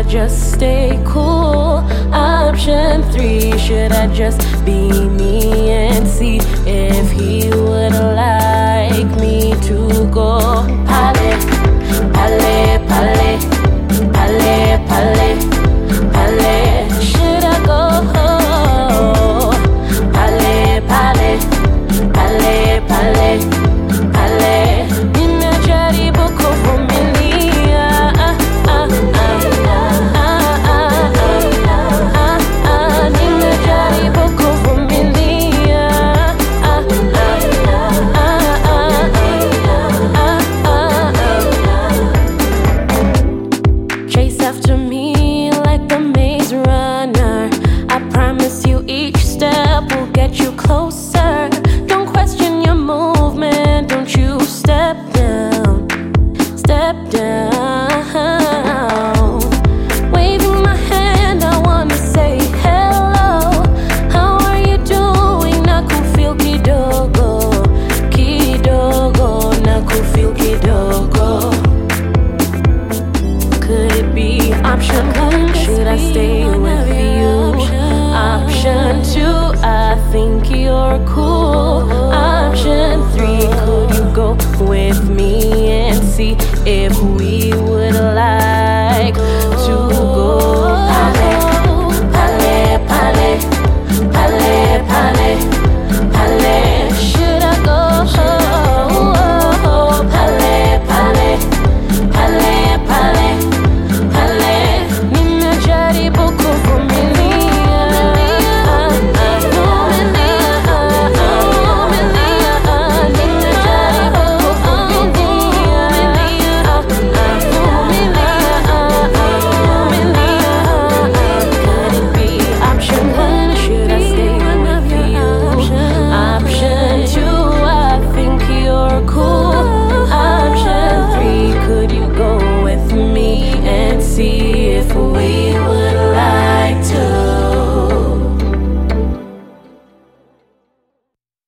I just stay cool? Option three, should I just be me and see if he would allow? will get you close. think you're cool.